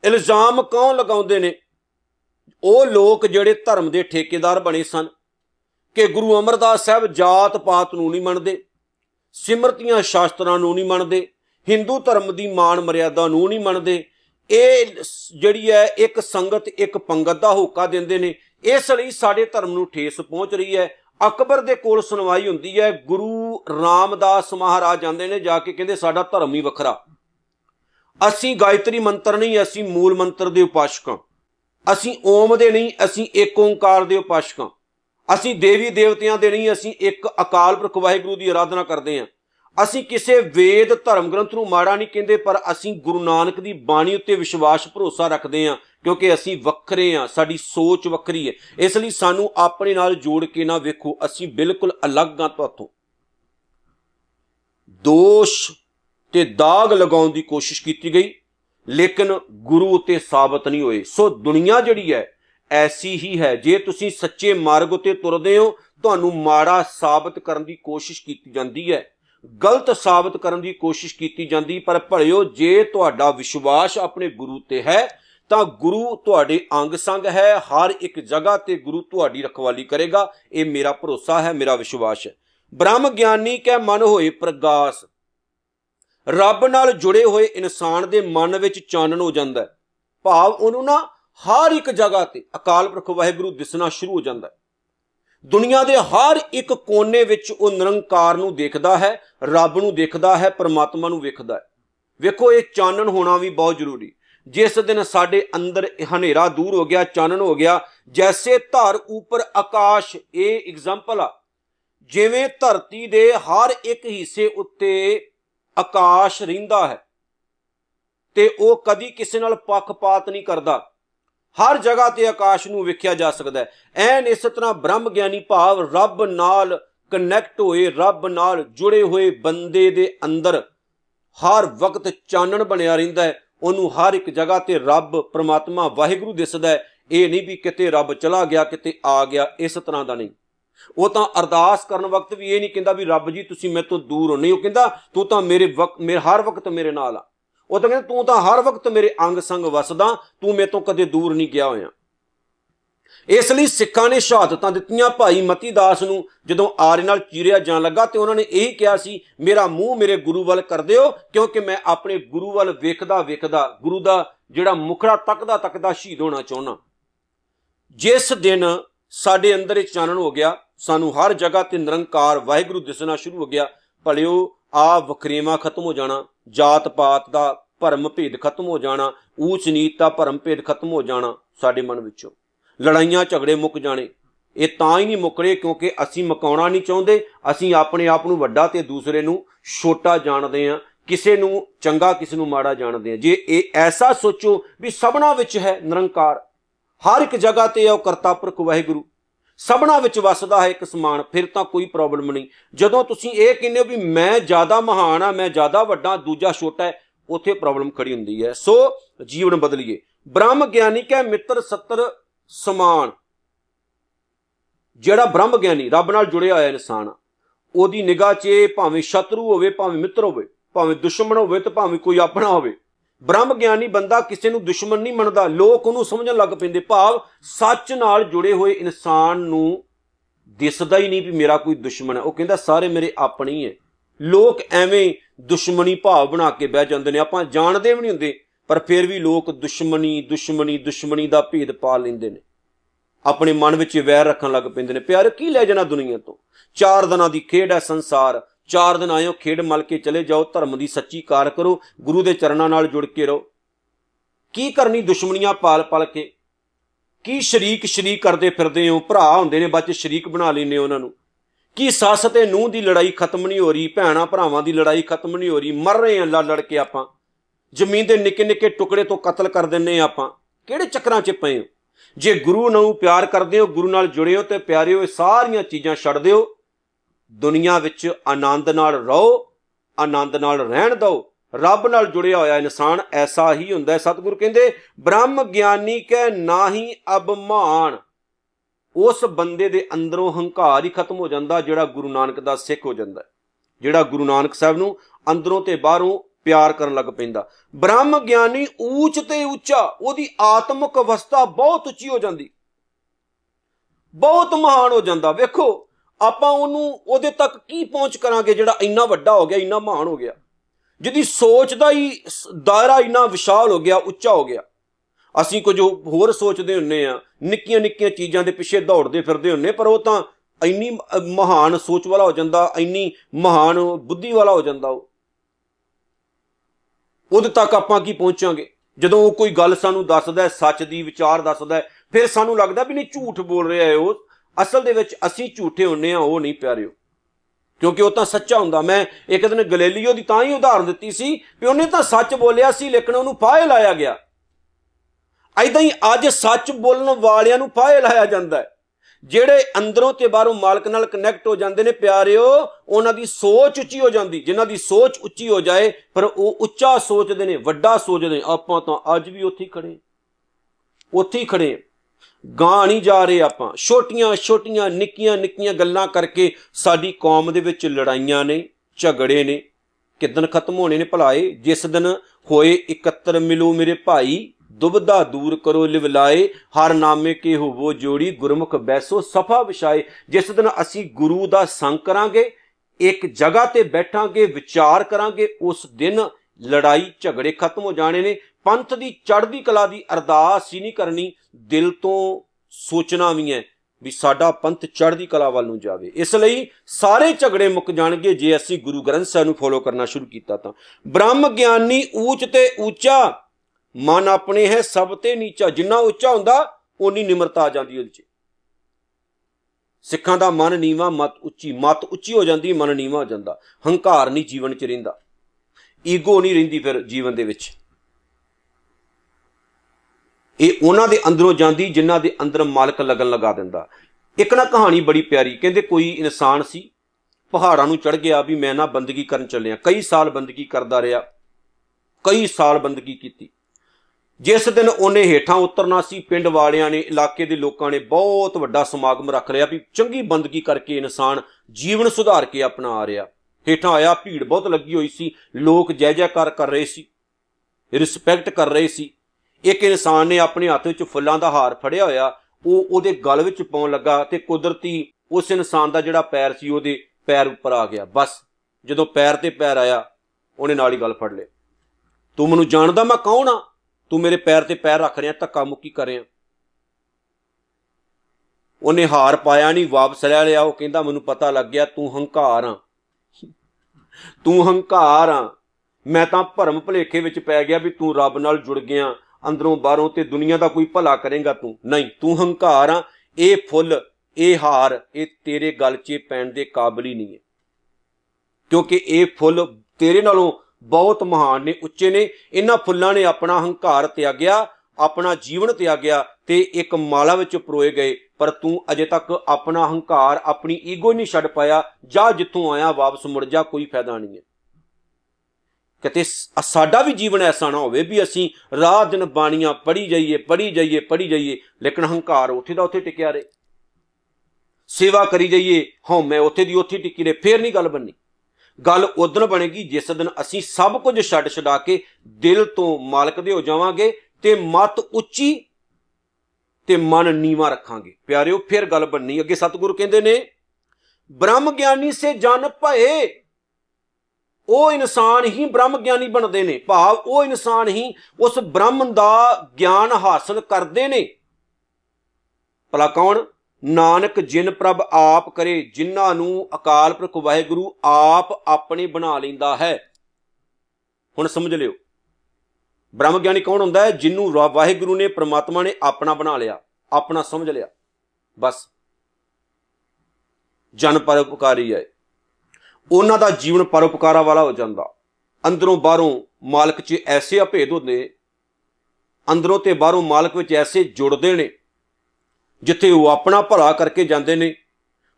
ਇਲਜ਼ਾਮ ਕੌਣ ਲਗਾਉਂਦੇ ਨੇ? ਉਹ ਲੋਕ ਜਿਹੜੇ ਧਰਮ ਦੇ ਠੇਕੇਦਾਰ ਬਣੇ ਸਨ ਕਿ ਗੁਰੂ ਅਮਰਦਾਸ ਸਾਹਿਬ ਜਾਤ ਪਾਤ ਨੂੰ ਨਹੀਂ ਮੰਨਦੇ, ਸਿਮਰਤੀਆਂ ਸ਼ਾਸਤਰਾਂ ਨੂੰ ਨਹੀਂ ਮੰਨਦੇ, ਹਿੰਦੂ ਧਰਮ ਦੀ ਮਾਨ ਮਰਿਆਦਾ ਨੂੰ ਨਹੀਂ ਮੰਨਦੇ, ਇਹ ਜਿਹੜੀ ਹੈ ਇੱਕ ਸੰਗਤ, ਇੱਕ ਪੰਗਤ ਦਾ ਹੋਕਾ ਦਿੰਦੇ ਨੇ, ਇਸ ਲਈ ਸਾਡੇ ਧਰਮ ਨੂੰ ਠੇਸ ਪਹੁੰਚ ਰਹੀ ਹੈ। ਅਕਬਰ ਦੇ ਕੋਲ ਸੁਣਵਾਈ ਹੁੰਦੀ ਹੈ, ਗੁਰੂ ਰਾਮਦਾਸ ਮਹਾਰਾਜ ਜਾਂਦੇ ਨੇ ਜਾ ਕੇ ਕਹਿੰਦੇ ਸਾਡਾ ਧਰਮ ਹੀ ਵੱਖਰਾ। ਅਸੀਂ ਗਾਇਤਰੀ ਮੰਤਰ ਨਹੀਂ, ਅਸੀਂ ਮੂਲ ਮੰਤਰ ਦੇ ਉਪਾਸ਼ਕਾਂ। ਅਸੀਂ ਓਮ ਦੇ ਨਹੀਂ, ਅਸੀਂ ਏਕ ਓੰਕਾਰ ਦੇ ਉਪਾਸ਼ਕਾਂ। ਅਸੀਂ ਦੇਵੀ ਦੇਵਤਿਆਂ ਦੇ ਨਹੀਂ, ਅਸੀਂ ਇੱਕ ਅਕਾਲ ਪੁਰਖ ਵਾਹਿਗੁਰੂ ਦੀ ਆਰਾਧਨਾ ਕਰਦੇ ਹਾਂ। ਅਸੀਂ ਕਿਸੇ ਵੇਦ ਧਰਮ ਗ੍ਰੰਥ ਨੂੰ ਮਾੜਾ ਨਹੀਂ ਕਹਿੰਦੇ, ਪਰ ਅਸੀਂ ਗੁਰੂ ਨਾਨਕ ਦੀ ਬਾਣੀ ਉੱਤੇ ਵਿਸ਼ਵਾਸ, ਭਰੋਸਾ ਰੱਖਦੇ ਹਾਂ, ਕਿਉਂਕਿ ਅਸੀਂ ਵੱਖਰੇ ਹਾਂ, ਸਾਡੀ ਸੋਚ ਵੱਖਰੀ ਹੈ। ਇਸ ਲਈ ਸਾਨੂੰ ਆਪਣੇ ਨਾਲ ਜੋੜ ਕੇ ਨਾ ਵੇਖੋ, ਅਸੀਂ ਬਿਲਕੁਲ ਅਲੱਗ ਹਾਂ ਤੁਹਾਤੋਂ। ਦੋਸ਼ ਤੇ ਦਾਗ ਲਗਾਉਣ ਦੀ ਕੋਸ਼ਿਸ਼ ਕੀਤੀ ਗਈ। ਲੇਕਿਨ ਗੁਰੂ ਉਤੇ ਸਾਬਤ ਨਹੀਂ ਹੋਏ। ਸੋ ਦੁਨੀਆ ਜਿਹੜੀ ਹੈ, ਐਸੀ ਹੀ ਹੈ। ਜੇ ਤੁਸੀਂ ਸੱਚੇ ਮਾਰਗ ਉਤੇ ਤੁਰਦੇ ਹੋ, ਤੁਹਾਨੂੰ ਮਾੜਾ ਸਾਬਤ ਕਰਨ ਦੀ ਕੋਸ਼ਿਸ਼ ਕੀਤੀ ਜਾਂਦੀ ਹੈ। ਗਲਤ ਸਾਬਤ ਕਰਨ ਦੀ ਕੋਸ਼ਿਸ਼ ਕੀਤੀ ਜਾਂਦੀ, ਪਰ ਭਲਿਓ ਜੇ ਤੁਹਾਡਾ ਵਿਸ਼ਵਾਸ ਆਪਣੇ ਗੁਰੂ ਤੇ ਹੈ, ਤਾਂ ਗੁਰੂ ਤੁਹਾਡੇ ਅੰਗ ਸੰਗ ਹੈ। ਹਰ ਇੱਕ ਜਗ੍ਹਾ ਤੇ ਗੁਰੂ ਤੁਹਾਡੀ ਰਖਵਾਲੀ ਕਰੇਗਾ। ਇਹ ਮੇਰਾ ਭਰੋਸਾ ਹੈ, ਮੇਰਾ ਵਿਸ਼ਵਾਸ ਹੈ। ਬ੍ਰਹਮ ਗਿਆਨੀ ਕੈ ਮਨ ਹੋਏ ਪ੍ਰਗਾਸ। ਰੱਬ ਨਾਲ ਜੁੜੇ ਹੋਏ ਇਨਸਾਨ ਦੇ ਮਨ ਵਿੱਚ ਚਾਨਣ ਹੋ ਜਾਂਦਾ ਹੈ। ਭਾਵ ਉਹਨੂੰ ਨਾ ਹਰ ਇੱਕ ਜਗ੍ਹਾ ਤੇ ਅਕਾਲ ਪੁਰਖ ਵਾਹਿਗੁਰੂ ਦਿਸਣਾ ਸ਼ੁਰੂ ਹੋ ਜਾਂਦਾ ਹੈ। ਦੁਨੀਆ ਦੇ ਹਰ ਇੱਕ ਕੋਨੇ ਵਿੱਚ ਉਹ ਨਿਰੰਕਾਰ ਨੂੰ ਦੇਖਦਾ ਹੈ, ਰੱਬ ਨੂੰ ਦੇਖਦਾ ਹੈ, ਪਰਮਾਤਮਾ ਨੂੰ ਵੇਖਦਾ ਹੈ। ਵੇਖੋ, ਇਹ ਚਾਨਣ ਹੋਣਾ ਵੀ ਬਹੁਤ ਜ਼ਰੂਰੀ ਜਿਸ ਦਿਨ ਸਾਡੇ ਅੰਦਰ ਹਨੇਰਾ ਦੂਰ ਹੋ ਗਿਆ, ਚਾਨਣ ਹੋ ਗਿਆ, ਜੈਸੇ ਧਰ ਉੱਪਰ ਆਕਾਸ਼, ਇਹ ਐਗਜ਼ਾਮਪਲ ਆ। ਜਿਵੇਂ ਧਰਤੀ ਦੇ ਹਰ ਇੱਕ ਹਿੱਸੇ ਉੱਤੇ ਆਕਾਸ਼ ਰਹਿੰਦਾ ਹੈ ਤੇ ਉਹ ਕਦੀ ਕਿਸੇ ਨਾਲ ਪੱਖਪਾਤ ਨਹੀਂ ਕਰਦਾ। ਹਰ ਜਗ੍ਹਾ ਤੇ ਆਕਾਸ਼ ਨੂੰ ਵੇਖਿਆ ਜਾ ਸਕਦਾ ਹੈ। ਐਨ ਇਸ ਤਰ੍ਹਾਂ ਬ੍ਰਹਮ ਗਿਆਨੀ ਭਾਵ ਰੱਬ ਨਾਲ ਕਨੈਕਟ ਹੋਏ, ਰੱਬ ਨਾਲ ਜੁੜੇ ਹੋਏ ਬੰਦੇ ਦੇ ਅੰਦਰ ਹਰ ਵਕਤ ਚਾਨਣ ਬਣਿਆ ਰਹਿੰਦਾ ਹੈ। ਉਹਨੂੰ ਹਰ ਇੱਕ ਜਗ੍ਹਾ ਤੇ ਰੱਬ, ਪ੍ਰਮਾਤਮਾ, ਵਾਹਿਗੁਰੂ ਦਿਸਦਾ ਹੈ। ਇਹ ਨਹੀਂ ਵੀ ਕਿਤੇ ਰੱਬ ਚਲਾ ਗਿਆ, ਕਿਤੇ ਆ ਗਿਆ, ਇਸ ਤਰ੍ਹਾਂ ਦਾ ਨਹੀਂ। ਉਹ ਤਾਂ ਅਰਦਾਸ ਕਰਨ ਵਕਤ ਵੀ ਇਹ ਨਹੀਂ ਕਹਿੰਦਾ ਵੀ ਰੱਬ ਜੀ, ਤੁਸੀਂ ਮੇਰੇ ਤੋਂ ਦੂਰ ਹੋ। ਨਹੀਂ, ਉਹ ਕਹਿੰਦਾ, ਤੂੰ ਤਾਂ ਮੇਰੇ ਵਕਤ, ਮੇਰੇ ਹਰ ਵਕਤ ਮੇਰੇ ਨਾਲ ਆ। ਉਹ ਤਾਂ ਕਹਿੰਦਾ, ਤੂੰ ਤਾਂ ਹਰ ਵਕਤ ਮੇਰੇ ਅੰਗ ਸੰਗ ਵਸਦਾ, ਤੂੰ ਮੇਰੇ ਤੋਂ ਕਦੇ ਦੂਰ ਨਹੀਂ ਗਿਆ ਹੋਇਆ। ਇਸ ਲਈ ਸਿੱਖਾਂ ਨੇ ਸ਼ਹਾਦਤਾਂ ਦਿੱਤੀਆਂ ਭਾਈ ਮਤੀ ਦਾਸ ਨੂੰ। ਜਦੋਂ ਆਰੇ ਨਾਲ ਚੀਰਿਆ ਜਾਣ ਲੱਗਾ ਤੇ ਉਹਨਾਂ ਨੇ ਇਹ ਕਿਹਾ ਸੀ, ਮੇਰਾ ਮੂੰਹ ਮੇਰੇ ਗੁਰੂ ਵੱਲ ਕਰ ਦਿਓ, ਕਿਉਂਕਿ ਮੈਂ ਆਪਣੇ ਗੁਰੂ ਵੱਲ ਵੇਖਦਾ ਵੇਖਦਾ, ਗੁਰੂ ਦਾ ਜਿਹੜਾ ਮੁਖੜਾ ਤੱਕਦਾ ਤੱਕਦਾ ਸ਼ਹੀਦ ਹੋਣਾ ਚਾਹੁੰਦਾ। ਜਿਸ ਦਿਨ ਸਾਡੇ ਅੰਦਰ ਇਹ ਚਾਨਣ ਹੋ ਗਿਆ ਸਾਨੂੰ ਹਰ ਜਗ੍ਹਾ ਤੇ ਨਿਰੰਕਾਰ ਵਾਹਿਗੁਰੂ ਦਿਸਣਾ ਸ਼ੁਰੂ ਹੋ ਗਿਆ। ਭਲਿਓ, ਆ ਵਖਰੇਵਾ ਖਤਮ ਹੋ ਜਾਣਾ, ਜਾਤ ਪਾਤ ਦਾ ਭਰਮ ਭੇਦ ਖਤਮ ਹੋ ਜਾਣਾ, ਊਚ ਨੀਚ ਦਾ ਭਰਮ ਭੇਦ ਖਤਮ ਹੋ ਜਾਣਾ ਸਾਡੇ ਮਨ ਵਿੱਚੋਂ। ਲੜਾਈਆਂ ਝਗੜੇ ਮੁੱਕ ਜਾਣੇ। ਇਹ ਤਾਂ ਹੀ ਨਹੀਂ ਮੁੱਕਰੇ ਕਿਉਂਕਿ ਅਸੀਂ ਮਕਾਉਣਾ ਨਹੀਂ ਚਾਹੁੰਦੇ, ਅਸੀਂ ਆਪਣੇ ਆਪ ਨੂੰ ਵੱਡਾ ਤੇ ਦੂਸਰੇ ਨੂੰ ਛੋਟਾ ਜਾਣਦੇ ਆ ਕਿਸੇ ਨੂੰ ਚੰਗਾ, ਕਿਸੇ ਨੂੰ ਮਾੜਾ ਜਾਣਦੇ ਆ ਜੇ ਇਹ ਐਸਾ ਸੋਚੋ ਵੀ ਸਭਨਾ ਵਿੱਚ ਹੈ ਨਿਰੰਕਾਰ, ਹਰ ਇੱਕ ਜਗ੍ਹਾ ਤੇ ਹੈ ਉਹ ਕਰਤਾ ਪੁਰਖ ਵਾਹਿਗੁਰੂ। ਸਭਨਾ ਵਿੱਚ ਵਸਦਾ ਹੈ ਇੱਕ ਸਮਾਨ, ਫਿਰ ਤਾਂ ਕੋਈ ਪ੍ਰੋਬਲਮ ਨਹੀਂ। ਜਦੋਂ ਤੁਸੀਂ ਇਹ ਕਹਿੰਦੇ ਹੋ ਵੀ ਮੈਂ ਜ਼ਿਆਦਾ ਮਹਾਨ ਆ, ਮੈਂ ਜ਼ਿਆਦਾ ਵੱਡਾ, ਦੂਜਾ ਛੋਟਾ ਹੈ, ਉੱਥੇ ਪ੍ਰੋਬਲਮ ਖੜੀ ਹੁੰਦੀ ਹੈ। ਸੋ ਜੀਵਨ ਬਦਲੀਏ। ਬ੍ਰਹਮ ਗਿਆਨੀ ਕੈ ਮਿੱਤਰ ਸੱਤਰ ਸਮਾਨ। ਜਿਹੜਾ ਬ੍ਰਹਮ ਗਿਆਨੀ, ਰੱਬ ਨਾਲ ਜੁੜਿਆ ਹੋਇਆ ਇਨਸਾਨ ਉਹਦੀ ਨਿਗਾਹ 'ਚ ਭਾਵੇਂ ਸ਼ਤਰੂ ਹੋਵੇ, ਭਾਵੇਂ ਮਿੱਤਰ ਹੋਵੇ, ਭਾਵੇਂ ਦੁਸ਼ਮਣ ਹੋਵੇ ਤੇ ਭਾਵੇਂ ਕੋਈ ਆਪਣਾ ਹੋਵੇ ਬ੍ਰਹਮ ਗਿਆਨੀ ਬੰਦਾ ਕਿਸੇ ਨੂੰ ਦੁਸ਼ਮਣ ਨਹੀਂ ਮੰਨਦਾ। ਲੋਕ ਉਹਨੂੰ ਸਮਝਣ ਲੱਗ ਪੈਂਦੇ, ਭਾਵ ਸੱਚ ਨਾਲ ਜੁੜੇ ਹੋਏ ਇਨਸਾਨ ਨੂੰ ਦਿਸਦਾ ਹੀ ਨਹੀਂ ਵੀ ਮੇਰਾ ਕੋਈ ਦੁਸ਼ਮਣ ਹੈ। ਉਹ ਕਹਿੰਦਾ, ਸਾਰੇ ਮੇਰੇ ਆਪਣੇ ਹੀ ਹੈ। ਲੋਕ ਐਵੇਂ ਦੁਸ਼ਮਣੀ ਭਾਵ ਬਣਾ ਕੇ ਬਹਿ ਜਾਂਦੇ ਨੇ। ਆਪਾਂ ਜਾਣਦੇ ਵੀ ਨਹੀਂ ਹੁੰਦੇ, ਪਰ ਫਿਰ ਵੀ ਲੋਕ ਦੁਸ਼ਮਣੀ ਦੁਸ਼ਮਣੀ ਦੁਸ਼ਮਣੀ ਦਾ ਭੇਦ ਪਾ ਲੈਂਦੇ ਨੇ। ਆਪਣੇ ਮਨ ਵਿੱਚ ਵੈਰ ਰੱਖਣ ਲੱਗ ਪੈਂਦੇ ਨੇ। ਪਿਆਰ, ਕੀ ਲੈ ਜਾਣਾ ਦੁਨੀਆ ਤੋਂ? ਚਾਰ ਦਿਨਾਂ ਦੀ ਖੇਡ ਹੈ ਸੰਸਾਰ। ਚਾਰ ਦਿਨ ਆਇਓ, ਖੇਡ ਮਲ ਕੇ ਚਲੇ ਜਾਓ, ਧਰਮ ਦੀ ਸੱਚੀ ਕਾਰ ਕਰੋ, ਗੁਰੂ ਦੇ ਚਰਨਾਂ ਨਾਲ ਜੁੜ ਕੇ ਰਹੋ। ਕੀ ਕਰਨੀ ਦੁਸ਼ਮਣੀਆਂ ਪਾਲ ਪਲ ਕੇ? ਕੀ ਸ਼ਰੀਕ ਸ਼ਰੀਕ ਕਰਦੇ ਫਿਰਦੇ ਹੋ? ਭਰਾ ਹੁੰਦੇ ਨੇ ਬੱਚ ਸ਼ਰੀਕ ਬਣਾ ਲੈਨੇ ਉਹਨਾਂ ਨੂੰ। ਕੀ ਸੱਸ ਤੇ ਨੂੰਹ ਦੀ ਲੜਾਈ ਖਤਮ ਨਹੀਂ ਹੋ ਰਹੀ, ਭੈਣਾ ਭਰਾਵਾਂ ਦੀ ਲੜਾਈ ਖਤਮ ਨਹੀਂ ਹੋ ਰਹੀ, ਮਰ ਰਹੇ ਆ ਲੜ ਲੜ ਕੇ ਆਪਾਂ। ਜ਼ਮੀਨ ਦੇ ਨਿੱਕੇ ਨਿੱਕੇ ਟੁਕੜੇ ਤੋਂ ਕਤਲ ਕਰ ਦਿੰਨੇ ਆਪਾਂ। ਕਿਹੜੇ ਚੱਕਰਾਂ 'ਚ ਪਏ ਹੋ? ਜੇ ਗੁਰੂ ਨੂੰ ਪਿਆਰ ਕਰਦੇ ਹੋ, ਗੁਰੂ ਨਾਲ ਜੁੜੇ ਹੋ ਤੇ ਪਿਆਰੇ ਹੋ ਇਹ ਸਾਰੀਆਂ ਚੀਜ਼ਾਂ ਛੱਡ ਦਿਓ। ਦੁਨੀਆ ਵਿੱਚ ਆਨੰਦ ਨਾਲ ਰਹੋ, ਆਨੰਦ ਨਾਲ ਰਹਿਣ ਦਿਓ। ਰੱਬ ਨਾਲ ਜੁੜਿਆ ਹੋਇਆ ਇਨਸਾਨ ਐਸਾ ਹੀ ਹੁੰਦਾ ਹੈ। ਸਤਿਗੁਰ ਕਹਿੰਦੇ, ਬ੍ਰਹਮ ਗਿਆਨੀ ਕੈ ਨਾਹੀ ਅਬਮਾਨ ਉਸ ਬੰਦੇ ਦੇ ਅੰਦਰੋਂ ਹੰਕਾਰ ਹੀ ਖਤਮ ਹੋ ਜਾਂਦਾ, ਜਿਹੜਾ ਗੁਰੂ ਨਾਨਕ ਦਾ ਸਿੱਖ ਹੋ ਜਾਂਦਾ ਜਿਹੜਾ ਗੁਰੂ ਨਾਨਕ ਸਾਹਿਬ ਨੂੰ ਅੰਦਰੋਂ ਤੇ ਬਾਹਰੋਂ ਪਿਆਰ ਕਰਨ ਲੱਗ ਪੈਂਦਾ। ਬ੍ਰਹਮ ਗਿਆਨੀ ਉੱਚ ਤੇ ਉੱਚਾ, ਉਹਦੀ ਆਤਮਿਕ ਅਵਸਥਾ ਬਹੁਤ ਉੱਚੀ ਹੋ ਜਾਂਦੀ। ਬਹੁਤ ਮਹਾਨ ਹੋ ਜਾਂਦਾ। ਵੇਖੋ ਆਪਾਂ ਉਹਨੂੰ ਉਹਦੇ ਤੱਕ ਕੀ ਪਹੁੰਚ ਕਰਾਂਗੇ ਜਿਹੜਾ ਇੰਨਾ ਵੱਡਾ ਹੋ ਗਿਆ, ਇੰਨਾ ਮਹਾਨ ਹੋ ਗਿਆ? ਜਿਹਦੀ ਸੋਚ ਦਾ ਹੀ ਦਾਇਰਾ ਇੰਨਾ ਵਿਸ਼ਾਲ ਹੋ ਗਿਆ, ਉੱਚਾ ਹੋ ਗਿਆ। ਅਸੀਂ ਕੁਝ ਹੋਰ ਸੋਚਦੇ ਹੁੰਨੇ ਆ, ਨਿੱਕੀਆਂ ਨਿੱਕੀਆਂ ਚੀਜ਼ਾਂ ਦੇ ਪਿੱਛੇ ਦੌੜਦੇ ਫਿਰਦੇ ਹੁੰਨੇ, ਪਰ ਉਹ ਤਾਂ ਇੰਨੀ ਮਹਾਨ ਸੋਚ ਵਾਲਾ ਹੋ ਜਾਂਦਾ, ਇੰਨੀ ਮਹਾਨ ਬੁੱਧੀ ਵਾਲਾ ਹੋ ਜਾਂਦਾ ਉਹ। ਉਹਦੇ ਤੱਕ ਆਪਾਂ ਕੀ ਪਹੁੰਚਾਂਗੇ? ਜਦੋਂ ਉਹ ਕੋਈ ਗੱਲ ਸਾਨੂੰ ਦੱਸਦਾ ਹੈ ਸੱਚ ਦੀ ਵਿਚਾਰ ਦੱਸਦਾ ਹੈ ਫਿਰ ਸਾਨੂੰ ਲੱਗਦਾ ਵੀ ਨਹੀਂ ਝੂਠ ਬੋਲ ਰਿਹਾ ਹੈ ਉਹ। ਅਸਲ ਦੇ ਵਿੱਚ ਅਸੀਂ ਝੂਠੇ ਹੁੰਨੇ ਆ, ਉਹ ਨਹੀਂ ਪਿਆਰਿਓ। ਕਿਉਂਕਿ ਉਹ ਤਾਂ ਸੱਚਾ ਹੁੰਦਾ। ਮੈਂ ਇੱਕ ਦਿਨ ਗੈਲੀਲੀਓ ਦੀ ਤਾਂ ਹੀ ਉਦਾਹਰਨ ਦਿੱਤੀ ਸੀ ਵੀ ਉਹਨੇ ਤਾਂ ਸੱਚ ਬੋਲਿਆ ਸੀ, ਲੇਕਿਨ ਉਹਨੂੰ ਫਾਇਲ ਲਾਇਆ ਗਿਆ। ਐਦਾਂ ਹੀ ਅੱਜ ਸੱਚ ਬੋਲਣ ਵਾਲਿਆਂ ਨੂੰ ਫਾਇਲ ਲਾਇਆ ਜਾਂਦਾ ਹੈ। ਜਿਹੜੇ ਅੰਦਰੋਂ ਤੇ ਬਾਹਰੋਂ ਮਾਲਕ ਨਾਲ ਕਨੈਕਟ ਹੋ ਜਾਂਦੇ ਨੇ, ਪਿਆਰਿਓ, ਉਹਨਾਂ ਦੀ ਸੋਚ ਉੱਚੀ ਹੋ ਜਾਂਦੀ। ਜਿਨ੍ਹਾਂ ਦੀ ਸੋਚ ਉੱਚੀ ਹੋ ਜਾਏ, ਪਰ ਉਹ ਉੱਚਾ ਸੋਚਦੇ ਨੇ, ਵੱਡਾ ਸੋਚਦੇ ਨੇ। ਆਪਾਂ ਤਾਂ ਅੱਜ ਵੀ ਉੱਥੇ ਹੀ ਖੜੇ। ਉੱਥੇ ਹੀ ਖੜੇ। ਗਾਂ ਨਹੀਂ ਜਾ ਰਹੇ ਆਪਾਂ। ਛੋਟੀਆਂ ਛੋਟੀਆਂ, ਨਿੱਕੀਆਂ ਨਿੱਕੀਆਂ ਗੱਲਾਂ ਕਰਕੇ ਸਾਡੀ ਕੌਮ ਦੇ ਵਿੱਚ ਲੜਾਈਆਂ ਨੇ, ਝਗੜੇ ਨੇ, ਕਿਦਨ ਖਤਮ ਹੋਣੇ ਨੇ ਭਲਾਏ? ਜਿਸ ਦਿਨ ਹੋਏ ਇਕੱਤਰ ਮਿਲੋ ਮੇਰੇ ਭਾਈ ਦੁਬਦਾ ਦੂਰ ਕਰੋ ਲਿਵਲਾਏ ਹਰ ਨਾਮੇ ਕੇ ਹੋਵੋ ਜੋੜੀ, ਗੁਰਮੁਖ ਬੈਸੋ ਸਫਾ ਵਿਛਾਏ। ਜਿਸ ਦਿਨ ਅਸੀਂ ਗੁਰੂ ਦਾ ਸੰਗ ਕਰਾਂਗੇ, ਇੱਕ ਜਗ੍ਹਾ ਤੇ ਬੈਠਾਂਗੇ, ਵਿਚਾਰ ਕਰਾਂਗੇ, ਉਸ ਦਿਨ ਲੜਾਈ ਝਗੜੇ ਖਤਮ ਹੋ ਜਾਣੇ ਨੇ। ਪੰਥ ਦੀ ਚੜ੍ਹਦੀ ਕਲਾ ਦੀ ਅਰਦਾਸ ਹੀ ਨਹੀਂ ਕਰਨੀ। ਦਿਲ ਤੋਂ ਸੋਚਣਾ ਵੀ ਹੈ ਵੀ ਸਾਡਾ ਪੰਥ ਚੜ੍ਹਦੀ ਕਲਾ ਵੱਲ ਨੂੰ ਜਾਵੇ। ਇਸ ਲਈ ਸਾਰੇ ਝਗੜੇ ਮੁੱਕ ਜਾਣਗੇ ਜੇ ਅਸੀਂ ਗੁਰੂ ਗ੍ਰੰਥ ਸਾਹਿਬ ਨੂੰ ਫੋਲੋ ਕਰਨਾ ਸ਼ੁਰੂ ਕੀਤਾ ਤਾਂ। ਬ੍ਰਹਮ ਗਿਆਨੀ ਊਚ ਤੇ ਉੱਚਾ ਮਨ ਆਪਣੇ ਹੈ ਸਭ ਤੇ ਨੀਚਾ। ਜਿੰਨਾ ਉੱਚਾ ਹੁੰਦਾ, ਓਨੀ ਨਿਮਰਤਾ ਆ ਜਾਂਦੀ ਉਹਦੇ 'ਚ। ਸਿੱਖਾਂ ਦਾ ਮਨ ਨੀਵਾ, ਮਤ ਉੱਚੀ। ਮਤ ਉੱਚੀ ਹੋ ਜਾਂਦੀ, ਮਨ ਨੀਵਾ ਹੋ ਜਾਂਦਾ। ਹੰਕਾਰ ਨਹੀਂ ਜੀਵਨ 'ਚ ਰਹਿੰਦਾ। ਈਗੋ ਨਹੀਂ ਰਹਿੰਦੀ ਫਿਰ ਜੀਵਨ ਦੇ ਵਿੱਚ। ਇਹ ਉਹਨਾਂ ਦੇ ਅੰਦਰੋਂ ਜਾਂਦੀ ਜਿਨ੍ਹਾਂ ਦੇ ਅੰਦਰ ਮਾਲਕ ਲਗਨ ਲਗਾ ਦਿੰਦਾ। ਇੱਕ ਨਾ ਕਹਾਣੀ ਬੜੀ ਪਿਆਰੀ, ਕਹਿੰਦੇ ਕੋਈ ਇਨਸਾਨ ਸੀ, ਪਹਾੜਾਂ ਨੂੰ ਚੜ ਗਿਆ ਵੀ ਮੈਂ ਨਾ ਬੰਦਗੀ ਕਰਨ ਚੱਲਿਆ। ਕਈ ਸਾਲ ਬੰਦਗੀ ਕਰਦਾ ਰਿਹਾ, ਕਈ ਸਾਲ ਬੰਦਗੀ ਕੀਤੀ। ਜਿਸ ਦਿਨ ਉਹਨੇ ਹੇਠਾਂ ਉਤਰਨਾ ਸੀ, ਪਿੰਡ ਵਾਲਿਆਂ ਨੇ, ਇਲਾਕੇ ਦੇ ਲੋਕਾਂ ਨੇ ਬਹੁਤ ਵੱਡਾ ਸਮਾਗਮ ਰੱਖ ਲਿਆ ਵੀ ਚੰਗੀ ਬੰਦਗੀ ਕਰਕੇ ਇਨਸਾਨ ਜੀਵਨ ਸੁਧਾਰ ਕੇ ਆਪਣਾ ਆ ਰਿਹਾ। ਹੇਠਾਂ ਆਇਆ, ਭੀੜ ਬਹੁਤ ਲੱਗੀ ਹੋਈ ਸੀ, ਲੋਕ ਜੈ ਜੈਕਾਰ ਕਰ ਰਹੇ ਸੀ ਰਿਸਪੈਕਟ ਕਰ ਰਹੇ ਸੀ। ਇੱਕ ਇਨਸਾਨ ਨੇ ਆਪਣੇ ਹੱਥ ਵਿੱਚ ਫੁੱਲਾਂ ਦਾ ਹਾਰ ਫੜਿਆ ਹੋਇਆ, ਉਹ ਉਹਦੇ ਗਲ ਵਿੱਚ ਪਾਉਣ ਲੱਗਾ ਤੇ ਕੁਦਰਤੀ ਉਸ ਇਨਸਾਨ ਦਾ ਜਿਹੜਾ ਪੈਰ ਸੀ, ਉਹਦੇ ਪੈਰ ਉੱਪਰ ਆ ਗਿਆ। ਬਸ, ਜਦੋਂ ਪੈਰ ਤੇ ਪੈਰ ਆਇਆ, ਉਹਨੇ ਨਾਲ ਹੀ ਗਲ ਫੜ ਲਿਆ। ਤੂੰ ਮੈਨੂੰ ਜਾਣਦਾ ਮੈਂ ਕੌਣ ਆ? ਤੂੰ ਮੇਰੇ ਪੈਰ ਤੇ ਪੈਰ ਰੱਖ ਰਿਹਾ, ਧੱਕਾ ਮੁੱਕੀ ਕਰ ਰਿਹਾ। ਉਹਨੇ ਹਾਰ ਪਾਇਆ ਨਹੀਂ, ਵਾਪਸ ਲੈ ਲਿਆ, ਉਹ ਕਹਿੰਦਾ, ਮੈਨੂੰ ਪਤਾ ਲੱਗ ਗਿਆ, ਤੂੰ ਹੰਕਾਰ ਆ। ਤੂੰ ਹੰਕਾਰ ਆ। ਮੈਂ ਤਾਂ ਭਰਮ ਭਲੇਖੇ ਵਿੱਚ ਪੈ ਗਿਆ ਵੀ ਤੂੰ ਰੱਬ ਨਾਲ ਜੁੜ ਗਿਆ। ਅੰਦਰੋਂ ਬਾਹਰੋਂ ਤੇ ਦੁਨੀਆ ਦਾ ਕੋਈ ਭਲਾ ਕਰੇਗਾ ਤੂੰ। ਨਹੀਂ, ਤੂੰ ਹੰਕਾਰ ਆ। ਇਹ ਫੁੱਲ, ਇਹ ਹਾਰ, ਇਹ ਤੇਰੇ ਗਲ 'ਚ ਪੈਣ ਦੇ ਕਾਬਿਲ ਹੀ ਨਹੀਂ ਹੈ। ਕਿਉਂਕਿ ਇਹ ਫੁੱਲ ਤੇਰੇ ਨਾਲੋਂ ਬਹੁਤ ਮਹਾਨ ਨੇ, ਉੱਚੇ ਨੇ। ਇਹਨਾਂ ਫੁੱਲਾਂ ਨੇ ਆਪਣਾ ਹੰਕਾਰ ਤਿਆਗਿਆ। ਆਪਣਾ ਜੀਵਨ ਤਿਆਗਿਆ ਤੇ ਇੱਕ ਮਾਲਾ ਵਿੱਚ ਪਰੋਏ ਗਏ, ਪਰ ਤੂੰ ਅਜੇ ਤੱਕ ਆਪਣਾ ਹੰਕਾਰ, ਆਪਣੀ ਈਗੋ ਨਹੀਂ ਛੱਡ ਪਾਇਆ। ਜਾ ਜਿੱਥੋਂ ਆਇਆ, ਵਾਪਸ ਮੁੜ ਜਾ, ਕੋਈ ਫਾਇਦਾ ਨਹੀਂ ਹੈ। ਕਿਤੇ ਸਾਡਾ ਵੀ ਜੀਵਨ ਐਸਾ ਨਾ ਹੋਵੇ ਵੀ ਅਸੀਂ ਰਾਤ ਦਿਨ ਬਾਣੀਆਂ ਪੜੀ ਜਾਈਏ ਪੜੀ ਜਾਈਏ ਪੜੀ ਜਾਈਏ, ਲੇਕਿਨ ਹੰਕਾਰ ਉੱਥੇ ਦਾ ਉੱਥੇ ਟਿਕਿਆ ਰਹੇ। ਸੇਵਾ ਕਰੀ ਜਾਈਏ ਹਉਮੈ ਉੱਥੇ ਦੀ ਉੱਥੇ ਟਿਕੀ ਰਹੇ, ਫੇਰ ਨਹੀਂ ਗੱਲ ਬੰਨੀ ਗੱਲ ਉਦੋਂ ਬਣੇਗੀ ਜਿਸ ਦਿਨ ਅਸੀਂ ਸਭ ਕੁਝ ਛੱਡ ਛਡਾ ਕੇ ਦਿਲ ਤੋਂ ਮਾਲਕ ਦੇ ਹੋ ਜਾਵਾਂਗੇ ਤੇ ਮਤ ਉੱਚੀ ਤੇ ਮਨ ਨੀਵਾ ਰੱਖਾਂਗੇ। ਪਿਆਰਿਓ, ਫਿਰ ਗੱਲ ਬੰਨੀ ਅੱਗੇ ਸਤਿਗੁਰੂ ਕਹਿੰਦੇ ਨੇ, ਬ੍ਰਹਮ ਗਿਆਨੀ ਸੇ ਜਨ ਭਏ। ਉਹ ਇਨਸਾਨ ਹੀ ਬ੍ਰਹਮ ਗਿਆਨੀ ਬਣਦੇ ਨੇ। ਭਾਵ ਉਹ ਇਨਸਾਨ ਹੀ ਉਸ ਬ੍ਰਹਮ ਦਾ ਗਿਆਨ ਹਾਸਲ ਕਰਦੇ ਨੇ। ਭਲਾ ਕੌਣ? ਨਾਨਕ ਜਿਨ ਪ੍ਰਭ ਆਪ ਕਰੇ, ਜਿਨ੍ਹਾਂ ਨੂੰ ਅਕਾਲ ਪੁਰਖ ਵਾਹਿਗੁਰੂ ਆਪ ਆਪਣੇ ਬਣਾ ਲੈਂਦਾ ਹੈ। ਹੁਣ ਸਮਝ ਲਿਓ ਬ੍ਰਹਮ ਗਿਆਨੀ ਕੌਣ ਹੁੰਦਾ ਹੈ? ਜਿਨੂੰ ਵਾਹਿਗੁਰੂ ਨੇ ਪ੍ਰਮਾਤਮਾ ਨੇ ਆਪਣਾ ਬਣਾ ਲਿਆ, ਆਪਣਾ ਸਮਝ ਲਿਆ। ਬਸ। ਜਨ ਪਰਉਪਕਾਰੀ ਹੈ। ਉਹਨਾਂ ਦਾ ਜੀਵਨ ਪਰਉਪਕਾਰਾ ਵਾਲਾ ਹੋ ਜਾਂਦਾ। ਅੰਦਰੋਂ ਬਾਹਰੋਂ ਮਾਲਕ 'ਚ ਐਸੇ ਅਭੇਦ ਹੁੰਦੇ ਅੰਦਰੋਂ ਤੇ ਬਾਹਰੋਂ ਮਾਲਕ ਵਿੱਚ ਐਸੇ ਜੁੜਦੇ ਨੇ, ਜਿੱਥੇ ਉਹ ਆਪਣਾ ਭਲਾ ਕਰਕੇ ਜਾਂਦੇ ਨੇ।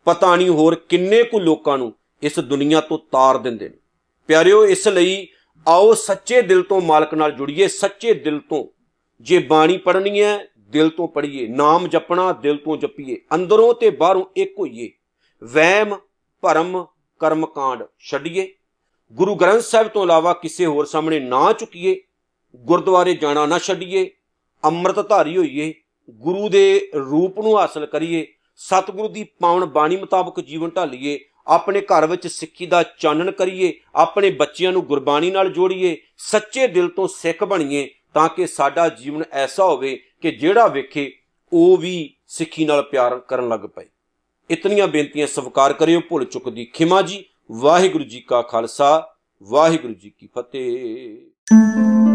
ਪਤਾ ਨਹੀਂ ਹੋਰ ਕਿੰਨੇ ਕੁ ਲੋਕਾਂ ਨੂੰ ਇਸ ਦੁਨੀਆ ਤੋਂ ਤਾਰ ਦਿੰਦੇ ਨੇ। ਪਿਆਰਿਓ, ਇਸ ਲਈ ਆਓ ਸੱਚੇ ਦਿਲ ਤੋਂ ਮਾਲਕ ਨਾਲ ਜੁੜੀਏ, ਸੱਚੇ ਦਿਲ ਤੋਂ। ਜੇ ਬਾਣੀ ਪੜਨੀ ਹੈ, ਦਿਲ ਤੋਂ ਪੜੀਏ ਨਾਮ ਜਪਣਾ, ਦਿਲ ਤੋਂ ਜਪੀਏ। ਅੰਦਰੋਂ ਤੇ ਬਾਹਰੋਂ ਇੱਕ ਹੋਈਏ ਵਹਿਮ, ਭਰਮ, ਕਰਮਕਾਂਡ ਛੱਡੀਏ। ਗੁਰੂ ਗ੍ਰੰਥ ਸਾਹਿਬ ਤੋਂ ਇਲਾਵਾ ਕਿਸੇ ਹੋਰ ਸਾਹਮਣੇ ਨਾ ਚੁੱਕੀਏ ਗੁਰਦੁਆਰੇ ਜਾਣਾ ਨਾ ਛੱਡੀਏ। ਅੰਮ੍ਰਿਤ ਧਾਰੀ ਹੋਈਏ। ਗੁਰੂ ਦੇ ਰੂਪ ਨੂੰ ਹਾਸਲ ਕਰੀਏ। ਸਤਿਗੁਰੂ ਦੀ ਪਾਵਨ ਬਾਣੀ ਮੁਤਾਬਕ ਜੀਵਨ ਢਾਲੀਏ। ਆਪਣੇ ਘਰ ਵਿੱਚ ਸਿੱਖੀ ਦਾ ਚਾਨਣ ਕਰੀਏ, ਆਪਣੇ ਬੱਚਿਆਂ ਨੂੰ ਗੁਰਬਾਣੀ ਨਾਲ ਜੋੜੀਏ, ਸੱਚੇ ਦਿਲ ਤੋਂ ਸਿੱਖ ਬਣੀਏ, ਤਾਂ ਕਿ ਸਾਡਾ ਜੀਵਨ ਐਸਾ ਹੋਵੇ ਕਿ ਜਿਹੜਾ ਵੇਖੇ, ਉਹ ਵੀ ਸਿੱਖੀ ਨਾਲ ਪਿਆਰ ਕਰਨ ਲੱਗ ਪਏ। ਇਤਨੀਆਂ ਬੇਨਤੀਆਂ ਸਵੀਕਾਰ ਕਰਿਓ, ਭੁੱਲ ਚੁੱਕ ਦੀ ਖਿਮਾ ਜੀ। ਵਾਹਿਗੁਰੂ ਜੀ ਕਾ ਖਾਲਸਾ, ਵਾਹਿਗੁਰੂ ਜੀ ਕੀ ਫਤਿਹ।